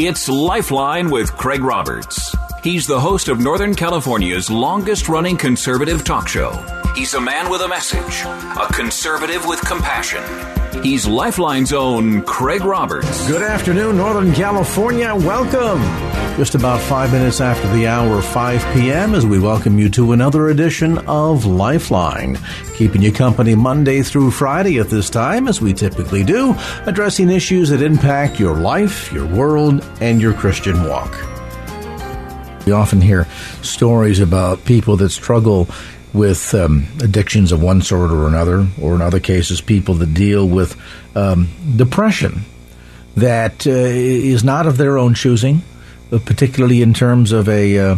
It's Lifeline with Craig Roberts. He's the host of Northern California's longest running conservative talk show. He's a man with a message, a conservative with compassion. He's Lifeline's own Craig Roberts. Good afternoon, Northern California. Welcome. Just about five minutes after the hour, 5 p.m., as we welcome you to another edition of Lifeline. Keeping you company Monday through Friday at this time, as we typically do, addressing issues that impact your life, your world, and your Christian walk. We often hear stories about people that struggle with um, addictions of one sort or another, or in other cases, people that deal with um, depression that uh, is not of their own choosing, particularly in terms of a, uh,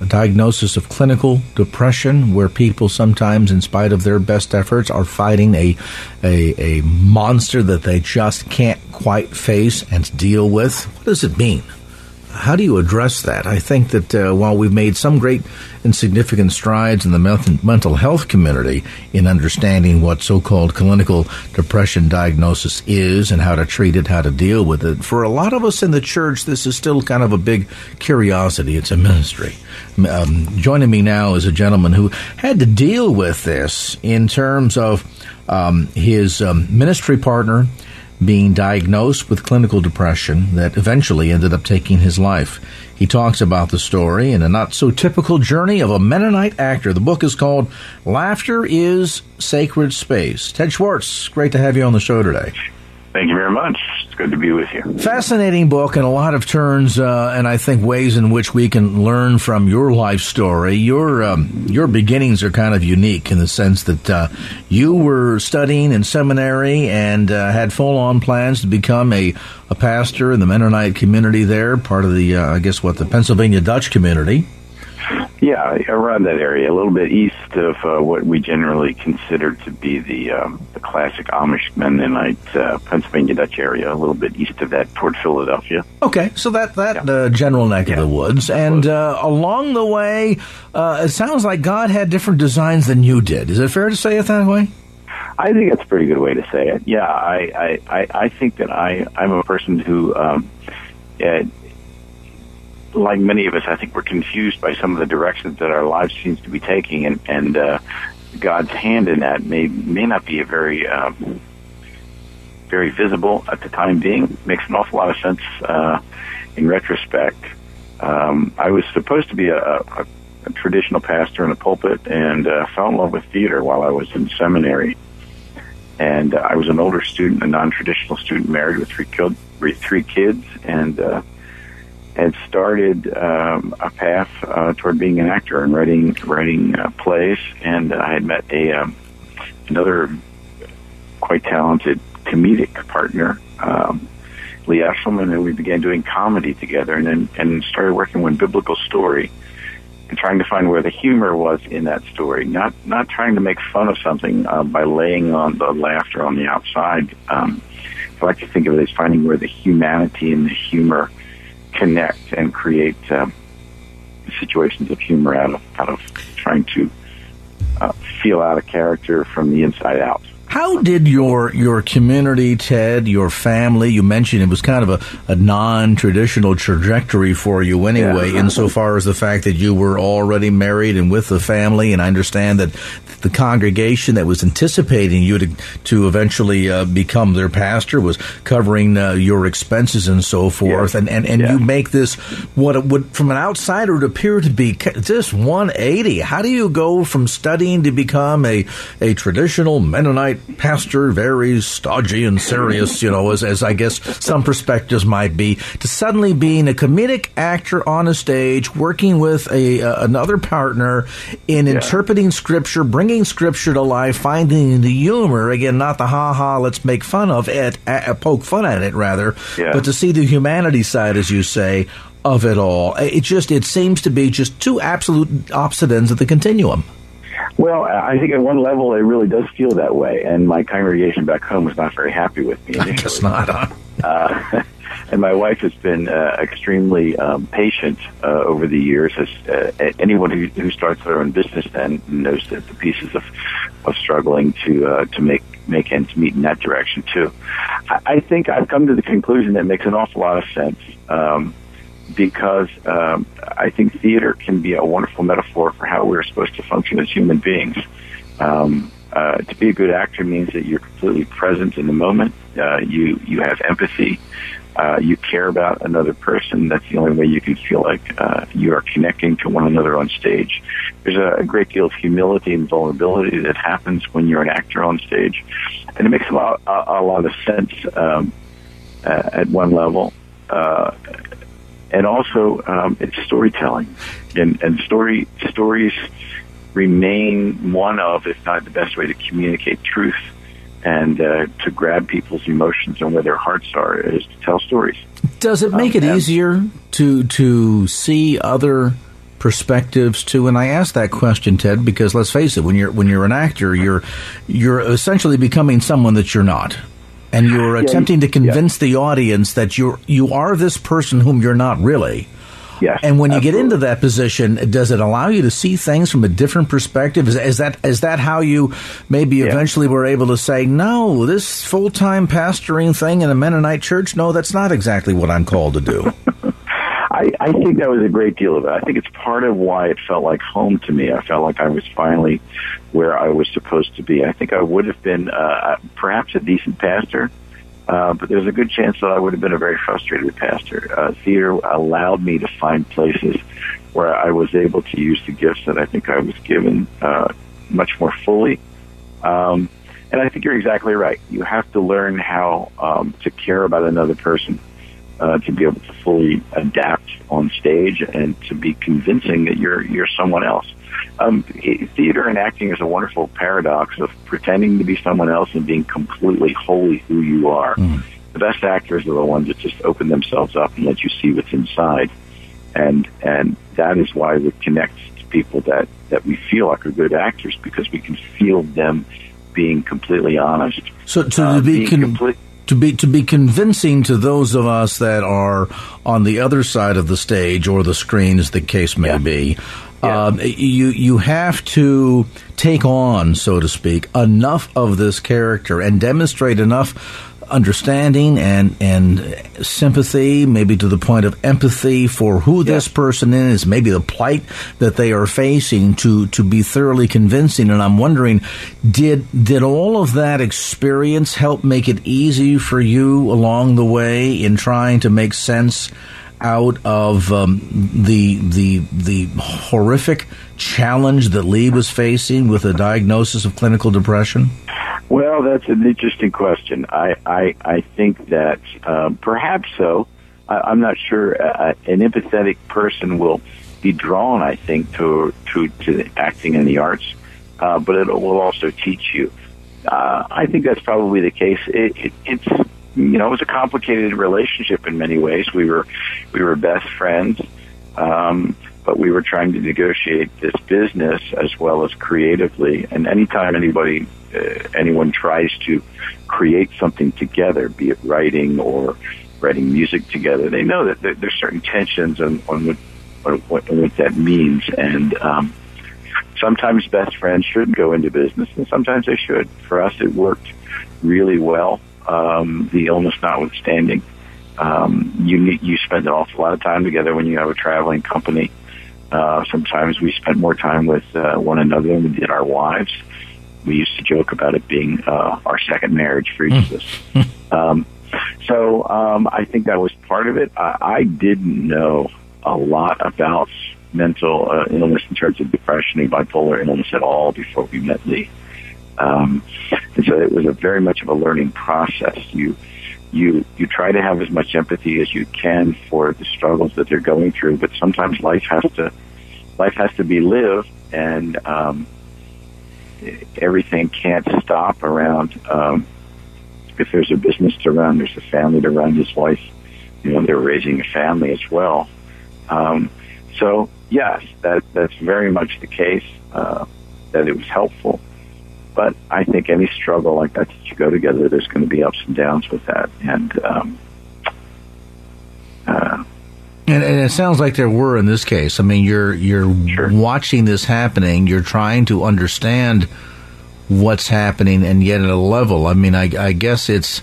a, diagnosis of clinical depression, where people sometimes, in spite of their best efforts, are fighting a, a, a monster that they just can't quite face and deal with. What does it mean? How do you address that? I think that uh, while we've made some great and significant strides in the mental health community in understanding what so-called clinical depression diagnosis is and how to treat it, how to deal with it, for a lot of us in the church, this is still kind of a big curiosity. It's a ministry. Um, joining me now is a gentleman who had to deal with this in terms of um, his um, ministry partner being diagnosed with clinical depression that eventually ended up taking his life. He talks about the story in a not so typical journey of a Mennonite actor. The book is called Laughter is Sacred Space. Ted Swartz, great to have you on the show today. Thank you very much. It's good to be with you. Fascinating book and a lot of turns, uh, and I think ways in which we can learn from your life story. Your um, your beginnings are kind of unique in the sense that uh, you were studying in seminary and uh, had full on plans to become a, a pastor in the Mennonite community there, part of the uh, I guess what the Pennsylvania Dutch community. Yeah, around that area, a little bit east of uh, what we generally consider to be the um, the classic Amish Mennonite uh, Pennsylvania Dutch area, a little bit east of that toward Philadelphia. Okay, so that that yeah. uh, general neck yeah. of the woods, and uh, along the way, uh, it sounds like God had different designs than you did. Is it fair to say it that way? I think that's a pretty good way to say it. Yeah, I I, I think that I I'm a person who. Um, like many of us, I think we're confused by some of the directions that our lives seems to be taking, and and uh, God's hand in that may may not be a very um, very visible at the time being. Makes an awful lot of sense uh, in retrospect. Um, I was supposed to be a, a, a traditional pastor in a pulpit, and uh, fell in love with theater while I was in seminary. And uh, I was an older student, a non-traditional student, married with three, killed, three kids, and uh, had started um, a path uh, toward being an actor and writing writing uh, plays, and I had met a um, another quite talented comedic partner, um, Lee Eshleman, and we began doing comedy together, and then and started working on biblical story and trying to find where the humor was in that story, not not trying to make fun of something uh, by laying on the laughter on the outside. Um, I like to think of it as finding where the humanity and the humor connect and create um, situations of humor out of out of trying to uh, feel out a character from the inside out. How did your your community, Ted, your family? You mentioned it was kind of a, a non traditional trajectory for you anyway, yeah. insofar as the fact that you were already married and with the family, and I understand that the congregation that was anticipating you to to eventually uh, become their pastor was covering uh, your expenses and so forth, and and, and yeah. you make this what it would from an outsider would appear to be just 180. How do you go from studying to become a a traditional Mennonite pastor, very stodgy and serious, you know, as, as I guess some perspectives might be, to suddenly being a comedic actor on a stage, working with a uh, another partner in yeah. interpreting scripture, bringing scripture to life, finding the humor again, not the ha ha, let's make fun of it, uh, poke fun at it rather, yeah. but to see the humanity side, as you say, of it all. It just it seems to be just two absolute opposite ends of the continuum. Well, I think at one level it really does feel that way, and my congregation back home was not very happy with me. Initially. I guess not. Huh? Uh, and my wife has been uh, extremely um, patient uh, over the years. As uh, anyone who, who starts their own business then knows that the pieces of of struggling to uh, to make make ends meet in that direction too. I, I think I've come to the conclusion that makes an awful lot of sense. Um, because um, I think theater can be a wonderful metaphor for how we're supposed to function as human beings. Um, uh, to be a good actor means that you're completely present in the moment. Uh, you you have empathy. Uh, you care about another person. That's the only way you can feel like uh, you are connecting to one another on stage. There's a, a great deal of humility and vulnerability that happens when you're an actor on stage, and it makes a lot a, a lot of sense um, uh, at one level. Uh, and also um, it's storytelling, and and story stories remain one of, if not the best way to communicate truth and uh, to grab people's emotions and where their hearts are is to tell stories. Does it make um, it easier to to see other perspectives too? And I ask that question, Ted, because let's face it, when you're when you're an actor, you're you're essentially becoming someone that you're not and you're yeah, attempting to convince yeah. the audience that you're you are this person whom you're not really. Yes, and when you absolutely. get into that position, does it allow you to see things from a different perspective? Is, is that is that how you maybe yeah. eventually were able to say, no, this full time pastoring thing in a Mennonite church? No, that's not exactly what I'm called to do. I, I think that was a great deal of it. I think it's part of why it felt like home to me. I felt like I was finally where I was supposed to be. I think I would have been uh, perhaps a decent pastor, uh, but there's a good chance that I would have been a very frustrated pastor. Uh, theater allowed me to find places where I was able to use the gifts that I think I was given uh, much more fully. Um, and I think you're exactly right. You have to learn how um, to care about another person uh, to be able to fully adapt on stage and to be convincing that you're you're someone else. Um, theater and acting is a wonderful paradox of pretending to be someone else and being completely wholly who you are. Mm. The best actors are the ones that just open themselves up and let you see what's inside, and and that is why we connect to people that that we feel like are good actors because we can feel them being completely honest. So to uh, be con- complete- to be to be convincing to those of us that are on the other side of the stage or the screen, as the case may yeah. be. Yeah. Um, you you have to take on, so to speak, enough of this character and demonstrate enough understanding and and sympathy, maybe to the point of empathy for who this person is, maybe the plight that they are facing, to to be thoroughly convincing. And I'm wondering, did did all of that experience help make it easy for you along the way in trying to make sense? Out of um, the the the horrific challenge that Lee was facing with a diagnosis of clinical depression? Well, that's an interesting question. I I, I think that um, perhaps so. I, am not sure. Uh, an empathetic person will be drawn, I think, to to to acting in the arts, uh, but it will also teach you. Uh, I think that's probably the case. It, it, it's you know it was a complicated relationship in many ways. We were we were best friends. Um, but we were trying to negotiate this business as well as creatively. And anytime anybody uh, anyone tries to create something together, be it writing or writing music together, they know that there's certain tensions on, on what, on what, on what that means. And um, sometimes best friends shouldn't go into business, and sometimes they should. For us, it worked really well. Um, the illness notwithstanding, um, you need, you spend an awful lot of time together when you have a traveling company. Uh, sometimes we spent more time with uh, one another than we did our wives we used to joke about it being uh, our second marriage for each of us. Um, so um, I think that was part of it. I, I didn't know a lot about mental uh, illness in terms of depression and bipolar illness at all before we met Lee. Um, and so it was a very much of a learning process. You you you try to have as much empathy as you can for the struggles that they're going through, but sometimes life has to life has to be lived, and um, everything can't stop around. Um, if there's a business to run, there's a family to run. His wife, you know, they're raising a family as well. Um, so yes, that that's very much the case. Uh, that it was helpful. But I think any struggle like that that you go together, there's going to be ups and downs with that, and um, uh, and, and, it sounds like there were in this case. I mean, you're you're sure. watching this happening. You're trying to understand what's happening, and yet at a level. I mean, I, I guess it's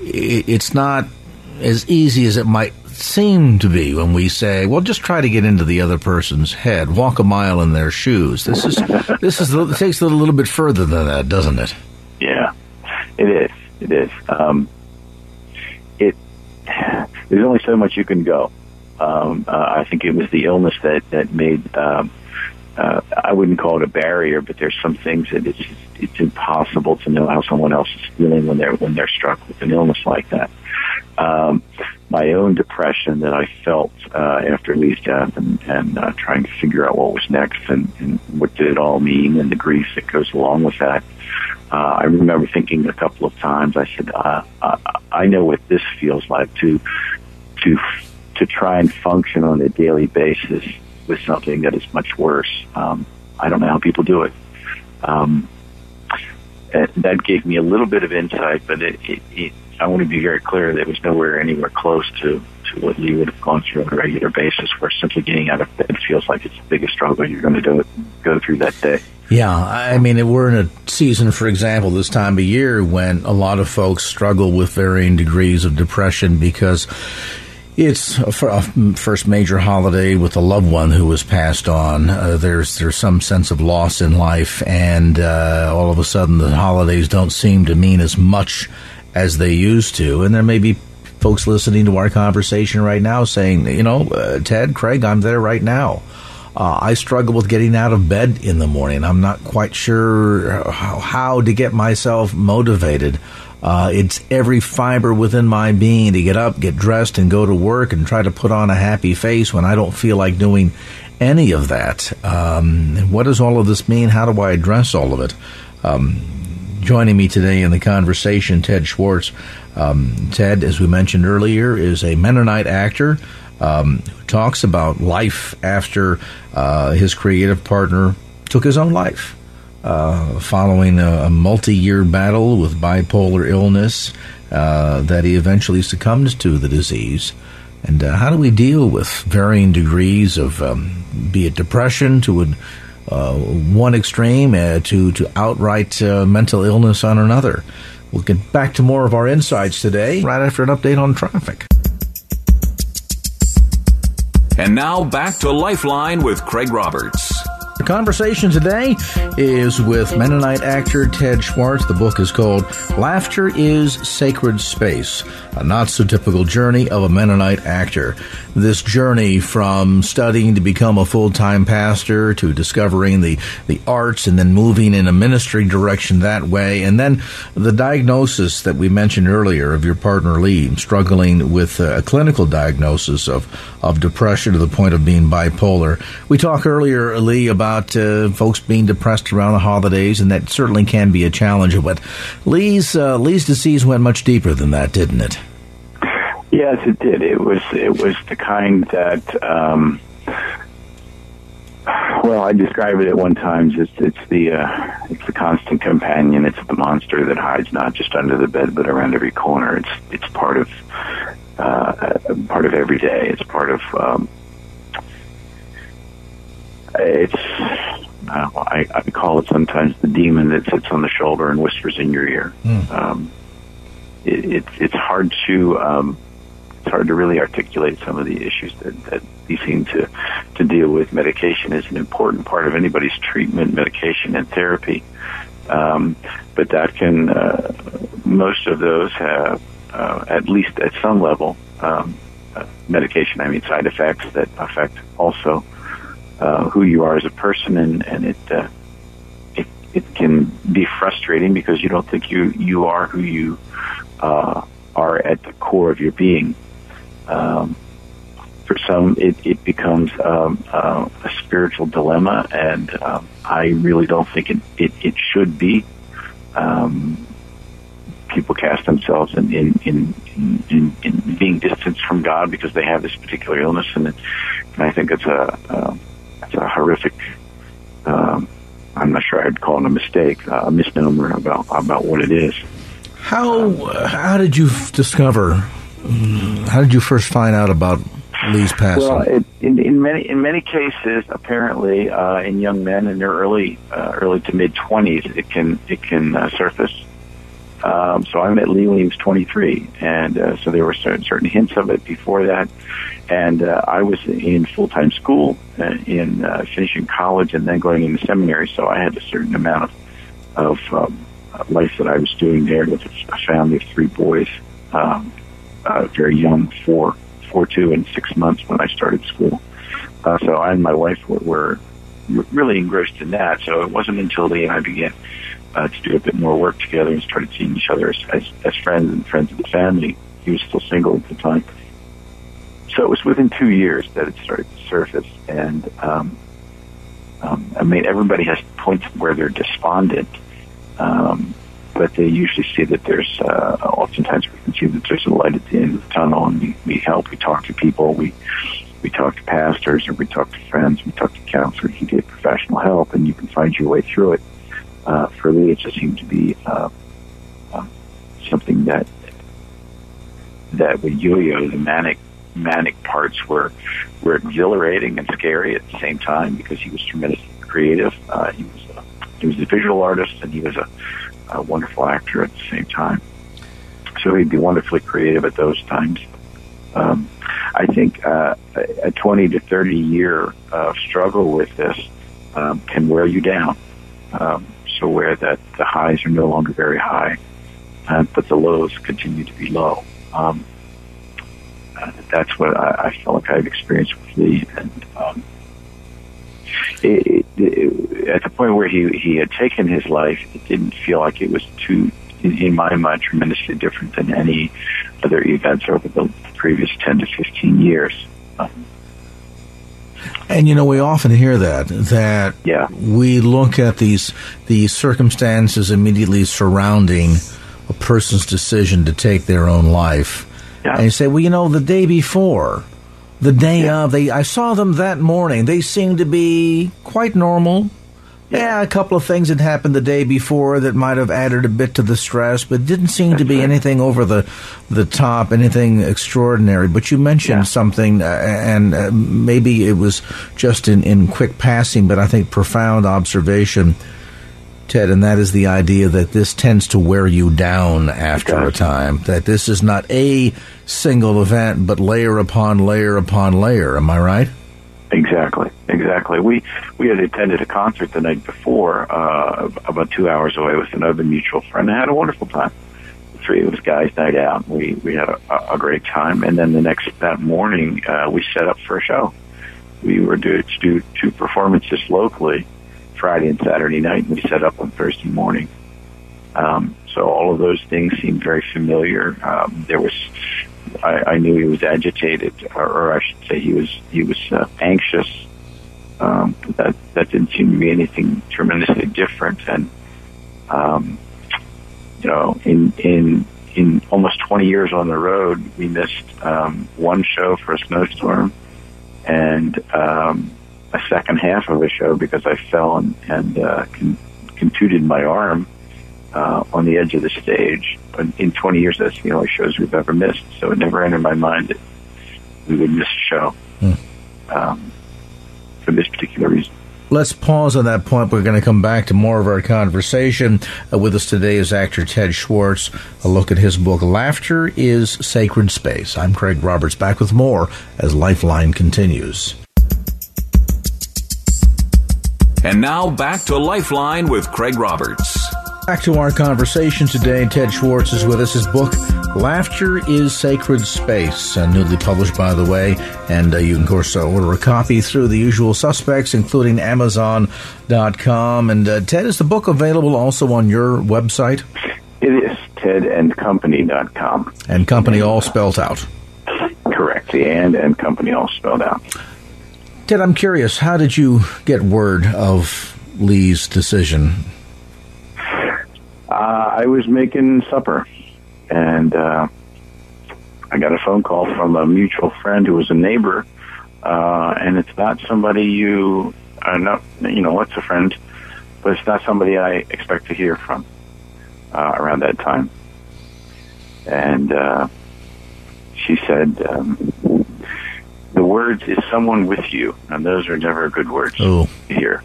it's not as easy as it might seem to be when we say, "Well, just try to get into the other person's head, walk a mile in their shoes." This is this is it takes it a little bit further than that, doesn't it? Yeah, it is. It is. Um, it there's only so much you can go. Um, uh, I think it was the illness that that made. Um, uh, I wouldn't call it a barrier, but there's some things that it's it's impossible to know how someone else is feeling when they're when they're struck with an illness like that um, my own depression that I felt uh, after Lee's death and, and uh, trying to figure out what was next and, and what did it all mean and the grief that goes along with that. Uh, I remember thinking a couple of times. I said, uh, uh, "I know what this feels like to to to try and function on a daily basis with something that is much worse. Um, I don't know how people do it." Um, that that gave me a little bit of insight, but it, it, it I want to be very clear that it was nowhere anywhere close to, to what Lee would have gone through on a regular basis, where simply getting out of bed feels like it's the biggest struggle you're going to do it, go through that day. Yeah, I mean, we're in a season, for example, this time of year when a lot of folks struggle with varying degrees of depression because it's a first major holiday with a loved one who was passed on. Uh, there's there's some sense of loss in life, and uh, all of a sudden the holidays don't seem to mean as much as they used to. And there may be folks listening to our conversation right now saying, you know, uh, Ted, Craig, I'm there right now. Uh, I struggle with getting out of bed in the morning. I'm not quite sure how, how to get myself motivated. Uh, it's every fiber within my being to get up, get dressed, and go to work and try to put on a happy face when I don't feel like doing any of that. Um, what does all of this mean? How do I address all of it? Um, Joining me today in the conversation, Ted Swartz. Um, Ted, as we mentioned earlier, is a Mennonite actor um, who talks about life after uh, his creative partner took his own life. Uh, following a, a multi year battle with bipolar illness, uh, that he eventually succumbed to the disease. And uh, how do we deal with varying degrees of, um, be it depression to uh, one extreme uh, to to outright uh, mental illness on another. We'll get back to more of our insights today, right after an update on traffic. And now back to Lifeline with Craig Roberts. The conversation today is with Mennonite actor Ted Swartz. The book is called Laughter is Sacred Space, a not so typical journey of a Mennonite actor. This journey from studying to become a full time pastor to discovering the, the arts and then moving in a ministry direction that way. And then the diagnosis that we mentioned earlier of your partner Lee struggling with a clinical diagnosis of, of depression to the point of being bipolar. We talked earlier, Lee, about about uh, folks being depressed around the holidays, and that certainly can be a challenge. But Lee's uh, Lee's disease went much deeper than that, didn't it? Yes, it did. It was it was the kind that. Um, well, I describe it at one time. Just it's the uh, it's the constant companion. It's the monster that hides not just under the bed, but around every corner. It's it's part of uh, part of every day. It's part of um, it's I, I call it sometimes the demon that sits on the shoulder and whispers in your ear. Mm. Um, it, it, it's hard to um, it's hard to really articulate some of the issues that, that we seem to to deal with. Medication is an important part of anybody's treatment, medication and therapy, um, but that can uh, most of those have uh, at least at some level um, uh, medication. I mean side effects that affect also uh, who you are as a person, and and it uh, it it can be frustrating because you don't think you you are who you uh, are at the core of your being. Um, for some, it, it becomes um, uh, a spiritual dilemma, and um, I really don't think it, it, it should be. Um, people cast themselves in, in, in, in, in being distanced from God because they have this particular illness, and, and I think it's a, uh, it's a horrific. Um, I'm not sure I'd call it a mistake, a misnomer about about what it is. How how did you discover? How did you first find out about Lee's passing? Well, it, in, in many in many cases, apparently, uh, in young men in their early uh, early to mid twenties, it can it can uh, surface. Um, so I met Lee when he was 23, and uh, so there were certain, certain hints of it before that. And uh, I was in full time school, uh, in uh, finishing college, and then going into seminary. So I had a certain amount of of um, life that I was doing there with a family of three boys, um, uh, very young, four, four, two, and six months when I started school. Uh, so I and my wife were, were really engrossed in that. So it wasn't until Lee and I began uh, to do a bit more work together and started seeing each other as, as, friends and friends of the family. He was still single at the time. So it was within two years that it started to surface. And, um, um, I mean, everybody has points where they're despondent. Um, but they usually see that there's, uh, oftentimes we can see that there's a light at the end of the tunnel and we, we help, we talk to people, we, we talk to pastors or we talk to friends, we talk to counselors, you get professional help and you can find your way through it. Uh, for me, it just seemed to be, uh, uh, something that, that with yo-yo, the manic, manic parts were, were exhilarating and scary at the same time because he was tremendously creative. Uh, he was, a, he was a visual artist and he was a, a wonderful actor at the same time. So he'd be wonderfully creative at those times. Um, I think uh, a 20 to 30 year uh, struggle with this um, can wear you down. Um, where that the highs are no longer very high, uh, but the lows continue to be low. Um, uh, that's what I, I felt like I've experienced with Lee, and um, it, it, at the point where he he had taken his life, it didn't feel like it was too, in, in my mind, tremendously different than any other events over the previous ten to fifteen years. Um, and you know, we often hear that that Yeah. we look at these the circumstances immediately surrounding a person's decision to take their own life, Yeah. and you say, well, you know, the day before, the day of, they I saw them that morning. They seemed to be quite normal. Yeah, a couple of things had happened the day before that might have added a bit to the stress, but didn't seem to be anything over the the top, anything extraordinary. But you mentioned Yeah. something, uh, and uh, maybe it was just in, in quick passing, but I think profound observation, Ted, and that is the idea that this tends to wear you down after a time. That this is not a single event, but layer upon layer upon layer. Am I right? Exactly, exactly. We we had attended a concert the night before, uh, about two hours away with another mutual friend, and had a wonderful time. The three of us guys night out. We we had a, a great time, and then the next that morning uh, we set up for a show. We were due to do two performances locally, Friday and Saturday night, and we set up on Thursday morning. Um, so all of those things seemed very familiar. Um, there was, I, I knew he was agitated, or, or I should say, he was he was uh, anxious. Um, that that didn't seem to be anything tremendously different, and um, you know, in in in almost 20 years on the road, we missed um, one show for a snowstorm, and um, a second half of a show because I fell and, and uh, con- contuted my arm uh, on the edge of the stage. But in 20 years, that's the only shows we've ever missed. So it never entered my mind that we would miss a show um, for this particular reason. Let's pause on that point. We're going to come back to more of our conversation. Uh, with us today is actor Ted Swartz. A look at his book, Laughter is Sacred Space. I'm Craig Roberts, back with more as Lifeline continues. And now back to Lifeline with Craig Roberts. Back to our conversation today. Ted Swartz is with us. His book, Laughter is Sacred Space, uh, newly published, by the way. And uh, you can, of course, uh, order a copy through the usual suspects, including Amazon.com. And uh, Ted, is the book available also on your website? It is tedandcompany.com. And company all spelled out. Correct. The and and company all spelled out. Ted, I'm curious, how did you get word of Lee's decision? Uh, I was making supper, and uh, I got a phone call from a mutual friend who was a neighbor, uh, and it's not somebody you, uh, not you know, what's a friend, but it's not somebody I expect to hear from uh, around that time. And uh, she said, um, "The words is someone with you, and those are never good words Oh. to hear."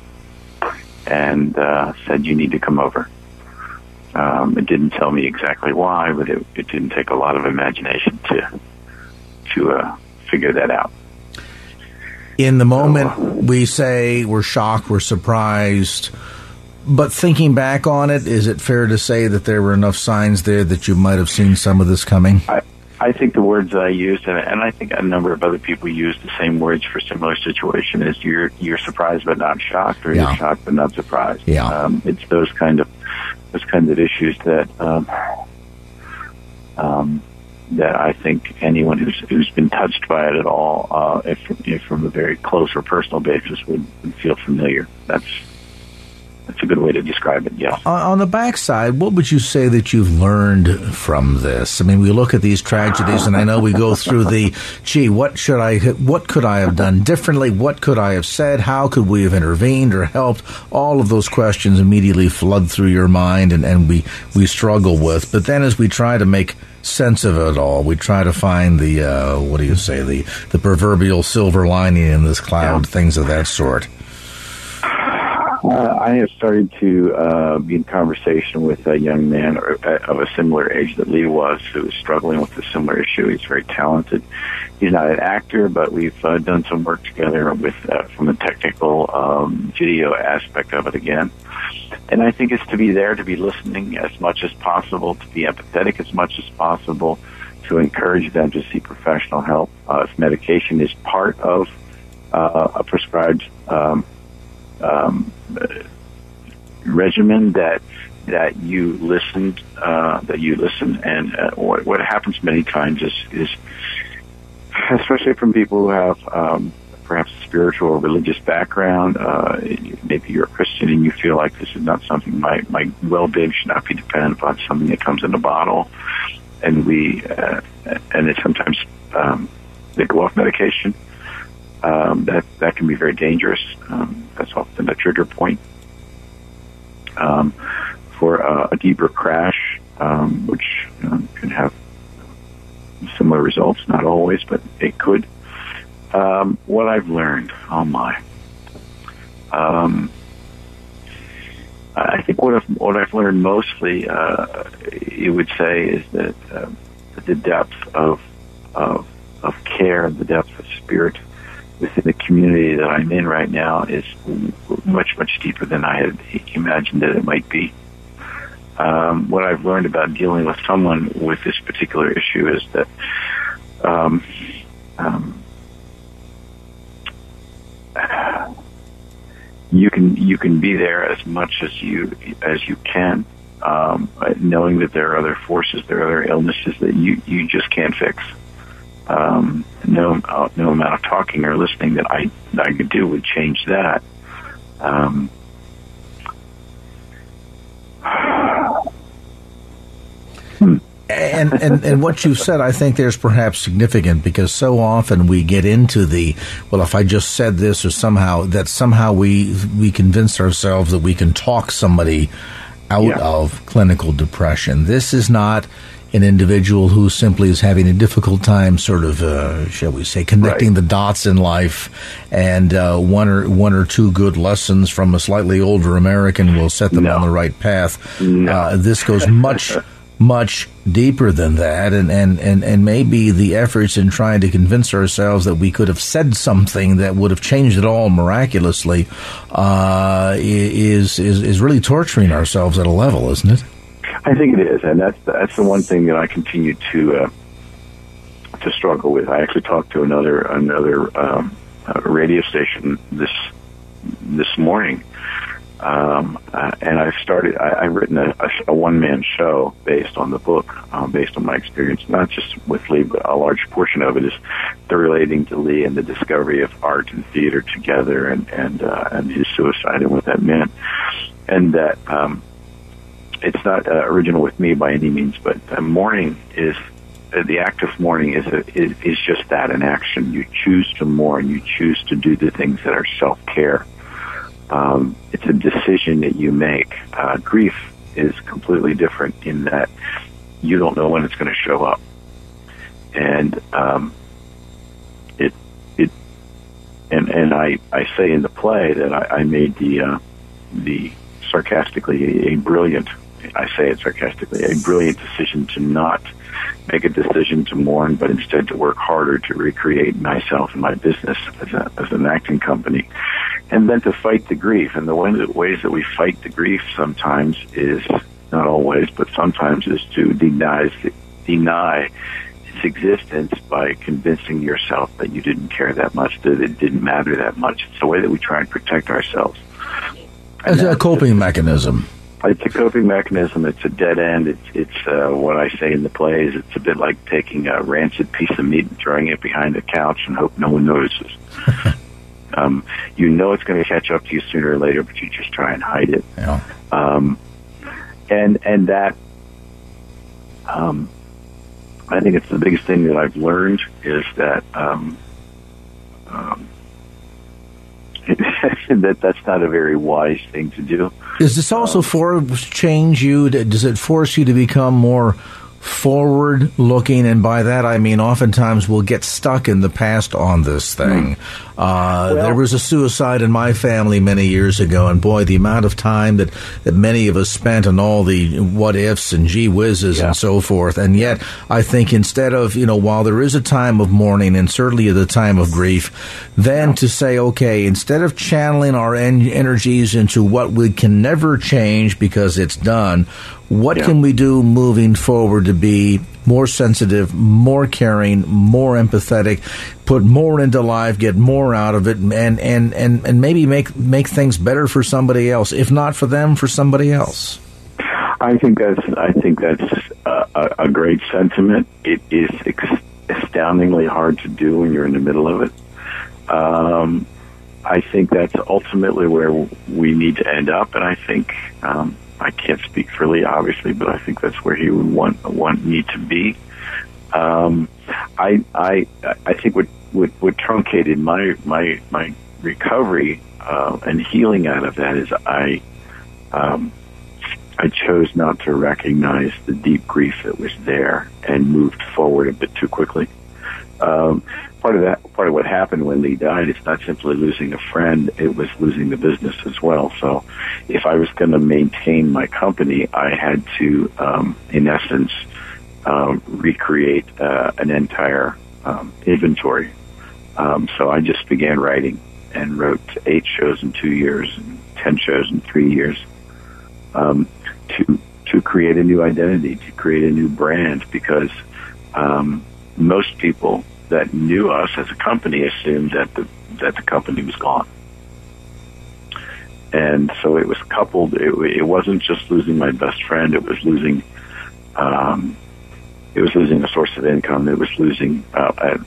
And uh, said, "You need to come over." Um, it didn't tell me exactly why, but it, it didn't take a lot of imagination to to uh, figure that out. In the moment, we say we're shocked, we're surprised. But thinking back on it, is it fair to say that there were enough signs there that you might have seen some of this coming? I, I think the words I used, and, and I think a number of other people used the same words for similar situation, is you're you're surprised but not shocked, or Yeah. you're shocked but not surprised. Yeah. um, it's those kind of those kinds of issues that um, um, that I think anyone who's who's been touched by it at all, uh, if, if from a very close or personal basis, would, would feel familiar. That's that's a good way to describe it. Yes. On on the backside, what would you say that you've learned from this? I mean, we look at these tragedies, and I know we go through the, gee, what should I, what could I have done differently? What could I have said? How could we have intervened or helped? All of those questions immediately flood through your mind, and, and we we struggle with. But then, as we try to make sense of it all, we try to find the, uh, what do you say, the the proverbial silver lining in this cloud, things of that sort. Uh, I have started to uh, be in conversation with a young man uh, of a similar age that Lee was, who is struggling with a similar issue. He's very talented. He's not an actor, but we've uh, done some work together with uh, from the technical um, video aspect of it again. And I think it's to be there, to be listening as much as possible, to be empathetic as much as possible, to encourage them to see professional help. Uh, if medication is part of a prescribed um, um, regimen that that you listened uh, that you listen and uh, what, what happens many times is is especially from people who have um, perhaps a spiritual or religious background uh, maybe you're a Christian and you feel like this is not something my my well-being should not be dependent upon something that comes in a bottle. And we uh, and it sometimes um, they go off medication um, that that can be very dangerous. Um, that's often a trigger point um, for uh, a deeper crash, um, which um, can have similar results. Not always, but it could. Um, what I've learned, oh my. I think what I've, what I've learned mostly, uh, you would say, is that uh, the depth of, of of care and the depth of spirit within the community that I'm in right now is much, much deeper than I had imagined that it might be. Um, what I've learned about dealing with someone with this particular issue is that um, um, you can you can be there as much as you as you can, um, knowing that there are other forces, there are other illnesses that you you just can't fix um, no uh, no amount of talking or listening that I that I could do would change that. Um, and, and and what you said, I think there's perhaps significant because so often we get into the well, if I just said this or somehow that somehow we we convince ourselves that we can talk somebody out Yeah. of clinical depression. This is not an individual who simply is having a difficult time, sort of, uh, shall we say, connecting Right. the dots in life, and uh, one or one or two good lessons from a slightly older American will set them No. on the right path. No. Uh, this goes much much deeper than that, and, and, and, and maybe the efforts in trying to convince ourselves that we could have said something that would have changed it all miraculously uh, is, is is really torturing ourselves at a level, isn't it? I think it is, and that's that's the one thing that I continue to uh, to struggle with. I actually talked to another another um, uh, radio station this this morning um, uh, and I've started, I, I've written a, a, a one man show based on the book, um, based on my experience, not just with Lee, but a large portion of it is relating to Lee and the discovery of art and theater together and, and, uh, and his suicide and what that meant. And that, um, it's not uh, original with me by any means, but uh, mourning is uh, the act of mourning is, a, is is just that an action. You choose to mourn. You choose to do the things that are self care um, it's a decision that you make. Uh, grief is completely different in that you don't know when it's going to show up, and um, it it and and I I say in the play that I, I made the uh, the sarcastically a, a brilliant I say it sarcastically a brilliant decision to not make a decision to mourn, but instead to work harder to recreate myself and my business as, a, as an acting company and then to fight the grief. And the ways that we fight the grief sometimes is not always, but sometimes is to deny deny its existence by convincing yourself that you didn't care that much, that it didn't matter that much. It's the way that we try and protect ourselves. As a coping mechanism. It's a coping mechanism. It's a dead end. It's it's uh, what I say in the plays. It's a bit like taking a rancid piece of meat and throwing it behind a couch and hope no one notices. Um, you know it's going to catch up to you sooner or later, but you just try and hide it. Yeah. Um, and and that, um, I think it's the biggest thing that I've learned is that um, um, that that's not a very wise thing to do. Does this also um, for change you? Does it force you to become more forward looking, and by that I mean oftentimes we'll get stuck in the past on this thing. Mm. Uh, well, there was a suicide in my family many years ago, and boy, the amount of time that, that many of us spent on all the what ifs and gee whizzes yeah. and so forth. And yet, I think instead of, you know, while there is a time of mourning and certainly the time of grief, then yeah. to say, okay, instead of channeling our en- energies into what we can never change because it's done, what yeah. can we do moving forward to be more sensitive, more caring, more empathetic, put more into life, get more out of it, and and and, and maybe make make things better for somebody else, if not for them, for somebody else? I think that's I think that's a, a great sentiment. It is ex- astoundingly hard to do when you're in the middle of it. Um, I think that's ultimately where we need to end up, and I think um, I can't speak for Lee, obviously, but I think that's where he would want want me to be. Um, I I I think what what, what truncated my my my recovery uh, and healing out of that is I um, I chose not to recognize the deep grief that was there and moved forward a bit too quickly. Um, part of that, part of what happened when Lee died, it's not simply losing a friend; it was losing the business as well. So, if I was going to maintain my company, I had to, um, in essence, um, recreate uh, an entire um, inventory. Um, so I just began writing and wrote eight shows in two years, and ten shows in three years, um, to to create a new identity, to create a new brand, because um, most people that knew us as a company assumed that the that the company was gone. And so it was coupled. It, it wasn't just losing my best friend. It was losing. Um, it was losing a source of income. It was losing, uh, uh,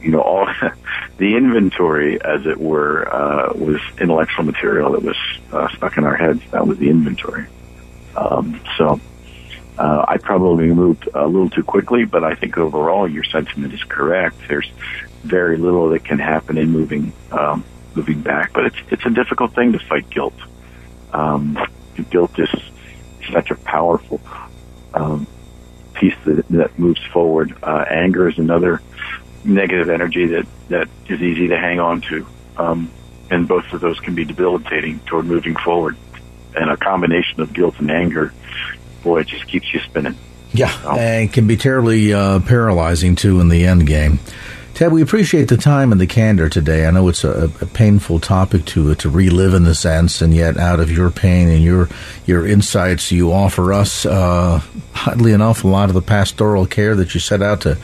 you know, all the inventory, as it were, uh, was intellectual material that was uh, stuck in our heads. That was the inventory. Um, so uh, I probably moved a little too quickly, but I think overall your sentiment is correct. There's very little that can happen in moving um, moving back, but it's it's a difficult thing to fight guilt. Um, guilt is such a powerful um, piece that, that moves forward. Uh, anger is another negative energy that that is easy to hang on to, um, and both of those can be debilitating toward moving forward. And a combination of guilt and anger boy, it just keeps you spinning. Yeah, and can be terribly uh, paralyzing too in the end game. Ted, we appreciate the time and the candor today. I know it's a, a, painful topic to to relive in the sense, and yet out of your pain and your your insights, you offer us, uh, oddly enough, a lot of the pastoral care that you set out to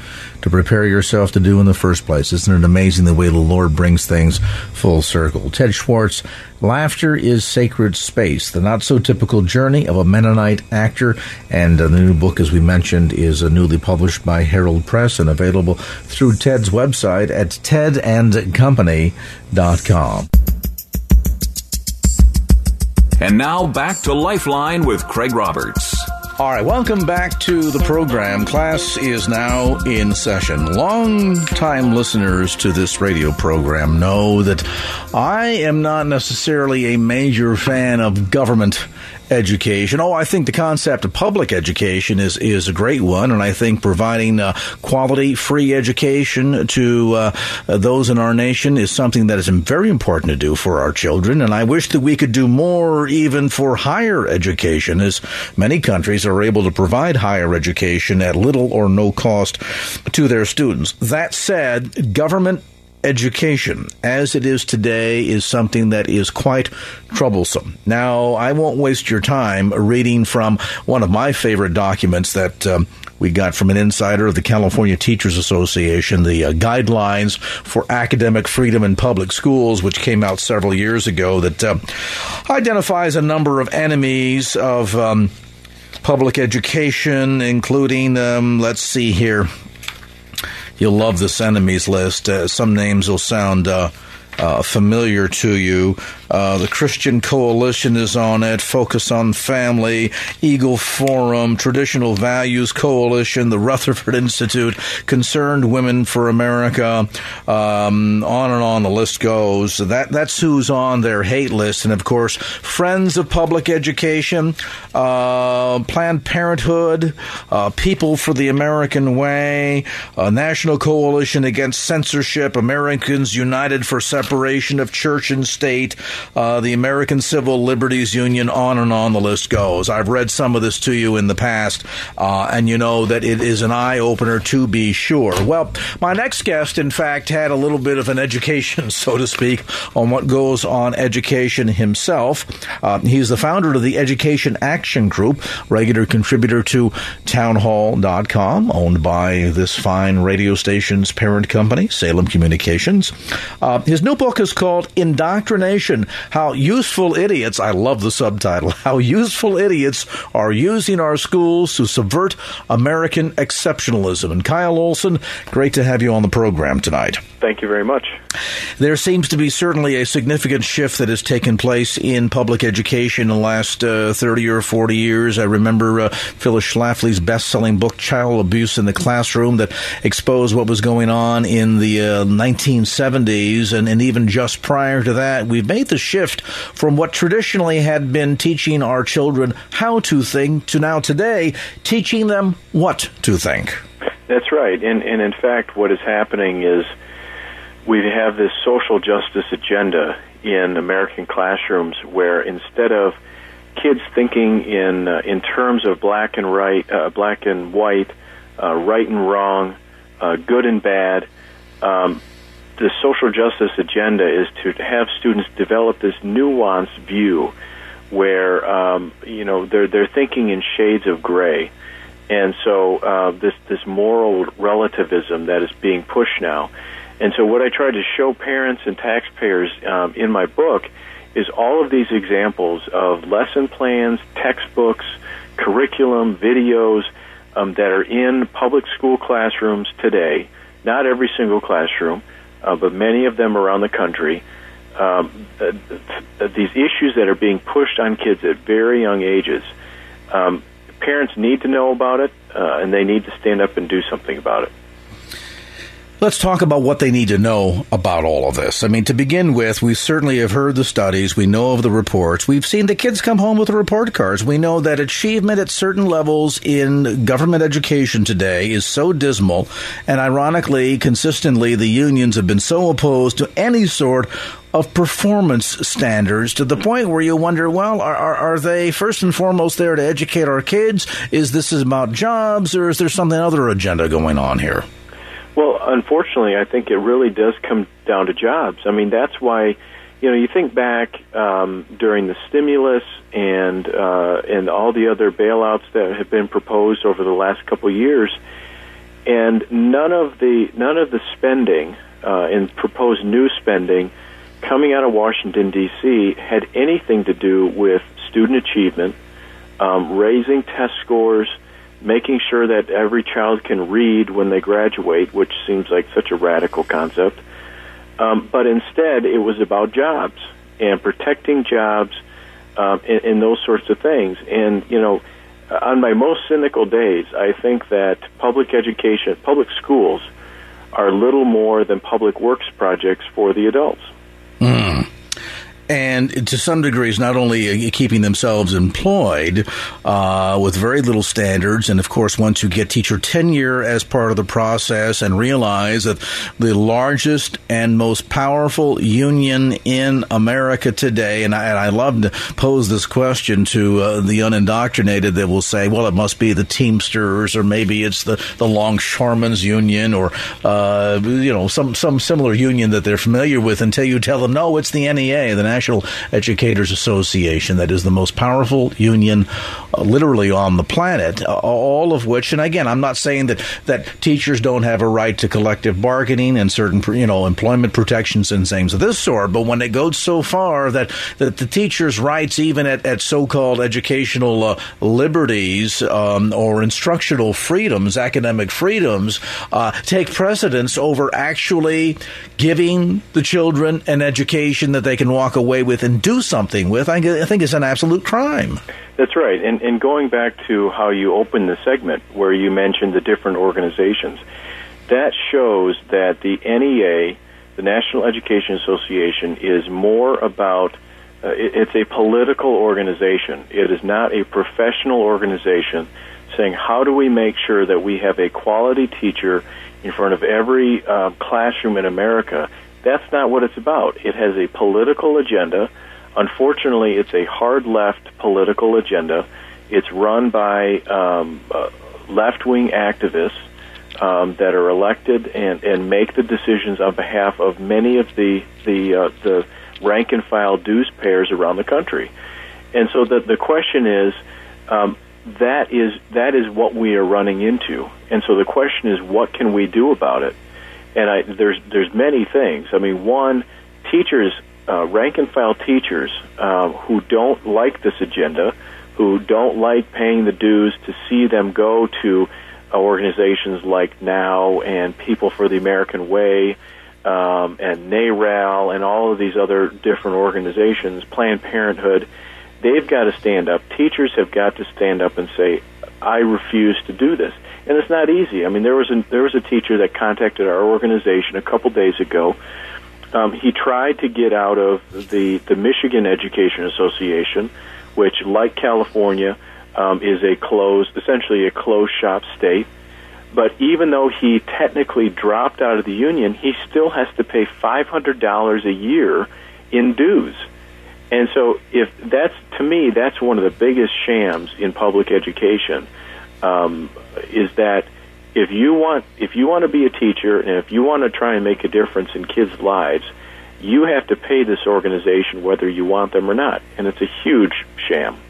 to prepare yourself to do in the first place. Isn't it amazing the way the Lord brings things full circle? Ted Swartz, Laughter is Sacred Space, the not so typical journey of a Mennonite actor. And the new book, as we mentioned, is uh, newly published by Herald Press and available through Ted's website at tedandcompany.com. And now back to Lifeline with Craig Roberts. All right, welcome back to the program. Class is now in session. Long time listeners to this radio program know that I am not necessarily a major fan of government education. Oh, I think the concept of public education is is a great one, and I think providing uh, quality, free education to uh, those in our nation is something that is very important to do for our children. And I wish that we could do more, even for higher education, as many countries are able to provide higher education at little or no cost to their students. That said, government education as it is today is something that is quite troublesome. Now, I won't waste your time reading from one of my favorite documents that um, we got from an insider of the California Teachers Association, the uh, Guidelines for Academic Freedom in Public Schools, which came out several years ago, that uh, identifies a number of enemies of um, public education, including, um, let's see here, You'll love this enemies list. Uh, some names will sound uh, uh, familiar to you. Uh, the Christian Coalition is on it. Focus on Family, Eagle Forum, Traditional Values Coalition, the Rutherford Institute, Concerned Women for America. Um, on and on the list goes. That that's who's on their hate list, and of course, Friends of Public Education, uh, Planned Parenthood, uh, People for the American Way, National Coalition Against Censorship, Americans United for Separation of Church and State uh, the American Civil Liberties Union, on and on the list goes. I've read some of this to you in the past, uh, and you know that it is an eye opener to be sure. Well, my next guest, in fact, had a little bit of an education, so to speak, on what goes on education himself. Uh, he's the founder of the Education Action Group, regular contributor to townhall.com, owned by this fine radio station's parent company, Salem Communications. Uh, his new book is called Indoctrination how useful idiots, I love the subtitle, how useful idiots are using our schools to subvert American exceptionalism. And Kyle Olson, great to have you on the program tonight. Thank you very much. There seems to be certainly a significant shift that has taken place in public education in the last uh, 30 or 40 years. I remember uh, Phyllis Schlafly's best selling book, Child Abuse in the Classroom, that exposed what was going on in the uh, 1970s. And, and even just prior to that, we've made the shift from what traditionally had been teaching our children how to think to now today teaching them what to think. That's right. And, and in fact, what is happening is we have this social justice agenda in American classrooms where instead of kids thinking in uh, in terms of black and right, uh, black and white, uh, right and wrong, uh, good and bad, um, the social justice agenda is to have students develop this nuanced view where um, you know they're they're thinking in shades of gray, and so uh, this this moral relativism that is being pushed now and so, what I try to show parents and taxpayers um, in my book is all of these examples of lesson plans, textbooks, curriculum, videos um, that are in public school classrooms today. Not every single classroom, uh, but many of them around the country. Um, uh, these issues that are being pushed on kids at very young ages. Um, parents need to know about it, uh, and they need to stand up and do something about it. Let's talk about what they need to know about all of this. I mean, to begin with, we certainly have heard the studies. We know of the reports. We've seen the kids come home with the report cards. We know that achievement at certain levels in government education today is so dismal. And ironically, consistently, the unions have been so opposed to any sort of performance standards to the point where you wonder, well, are, are, are they first and foremost there to educate our kids? Is this about jobs, or is there something other agenda going on here? Well, unfortunately, I think it really does come down to jobs. I mean, that's why you know, you think back um, during the stimulus and uh, and all the other bailouts that have been proposed over the last couple of years, and none of the none of the spending uh, and proposed new spending coming out of Washington D.C. had anything to do with student achievement, um, raising test scores, making sure that every child can read when they graduate, which seems like such a radical concept um, but instead, it was about jobs and protecting jobs um, and, and those sorts of things. And, you know, on my most cynical days, I think that public education, public schools, are little more than public works projects for the adults. Mm and to some degrees, not only uh, keeping themselves employed uh, with very little standards, and of course, once you get teacher tenure as part of the process and realize that the largest and most powerful union in America today, and I, and I love to pose this question to uh, the unindoctrinated that will say, well, it must be the Teamsters, or maybe it's the, the Longshoremen's Union, or, uh, you know, some, some similar union that they're familiar with until you tell them, no, it's the NEA, the National Educators Association, that is the most powerful union uh, literally on the planet, uh, all of which, and again, I'm not saying that, that teachers don't have a right to collective bargaining and certain, you know, employment protections and things of this sort, but when it goes so far that, that the teachers' rights, even at, at so-called educational uh, liberties um, or instructional freedoms, academic freedoms, uh, take precedence over actually giving the children an education that they can walk away with and do something with, I think is an absolute crime. That's right. And, and going back to how you opened the segment where you mentioned the different organizations, that shows that the NEA, the National Education Association, is more about uh, it, it's a political organization. It is not a professional organization saying how do we make sure that we have a quality teacher in front of every uh, classroom in America that's not what it's about. It has a political agenda. Unfortunately, it's a hard left political agenda. It's run by um, uh, left wing activists um, that are elected and, and make the decisions on behalf of many of the the uh, the rank and file dues payers around the country. And so the the question is um, that is that is what we are running into. And so the question is what can we do about it? And I, there's there's many things. I mean, one, teachers, uh, rank and file teachers uh, who don't like this agenda, who don't like paying the dues to see them go to organizations like NOW and People for the American Way. Um, and NARAL and all of these other different organizations, Planned Parenthood, they've got to stand up. Teachers have got to stand up and say, I refuse to do this and it's not easy. I mean, there was a there was a teacher that contacted our organization a couple days ago. Um, he tried to get out of the the Michigan Education Association, which, like California, um, is a closed, essentially a closed shop state. But even though he technically dropped out of the union, he still has to pay five hundred dollars a year in dues. And so, if that's to me, that's one of the biggest shams in public education um, is that if you want if you want to be a teacher and if you want to try and make a difference in kids' lives, you have to pay this organization whether you want them or not, and it's a huge sham.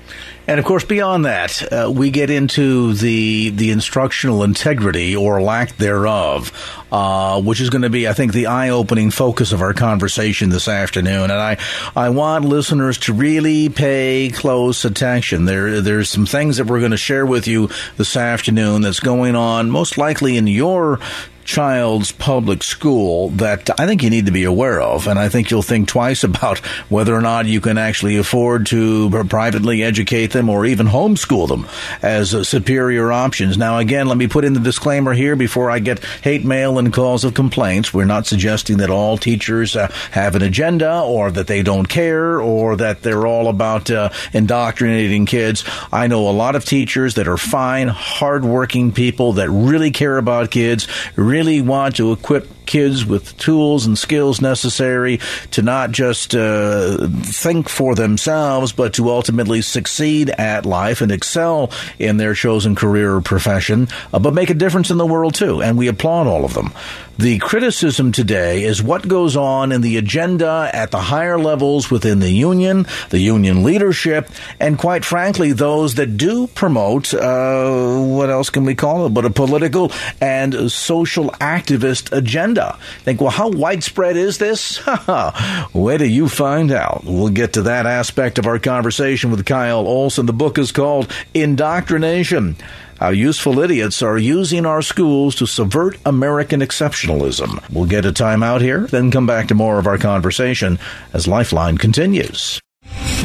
And of course, beyond that, uh, we get into the the instructional integrity or lack thereof, uh, which is going to be, I think, the eye opening focus of our conversation this afternoon. And I I want listeners to really pay close attention. There there's some things that we're going to share with you this afternoon that's going on, most likely in your child's public school that I think you need to be aware of. And I think you'll think twice about whether or not you can actually afford to privately educate them or even homeschool them as superior options. Now, again, let me put in the disclaimer here before I get hate mail and calls of complaints. We're not suggesting that all teachers uh, have an agenda or that they don't care or that they're all about uh, indoctrinating kids. I know a lot of teachers that are fine, hardworking people that really care about kids, really want to equip kids with tools and skills necessary to not just uh, think for themselves, but to ultimately succeed at life and excel in their chosen career or profession, uh, but make a difference in the world too. And we applaud all of them. The criticism today is what goes on in the agenda at the higher levels within the union, the union leadership, and quite frankly, those that do promote, uh, what else can we call it, but a political and social activist agenda. Think, well, how widespread is this? Where do you find out? We'll get to that aspect of our conversation with Kyle Olson. The book is called Indoctrination how useful idiots are using our schools to subvert American exceptionalism. We'll get a time out here, then come back to more of our conversation as Lifeline continues.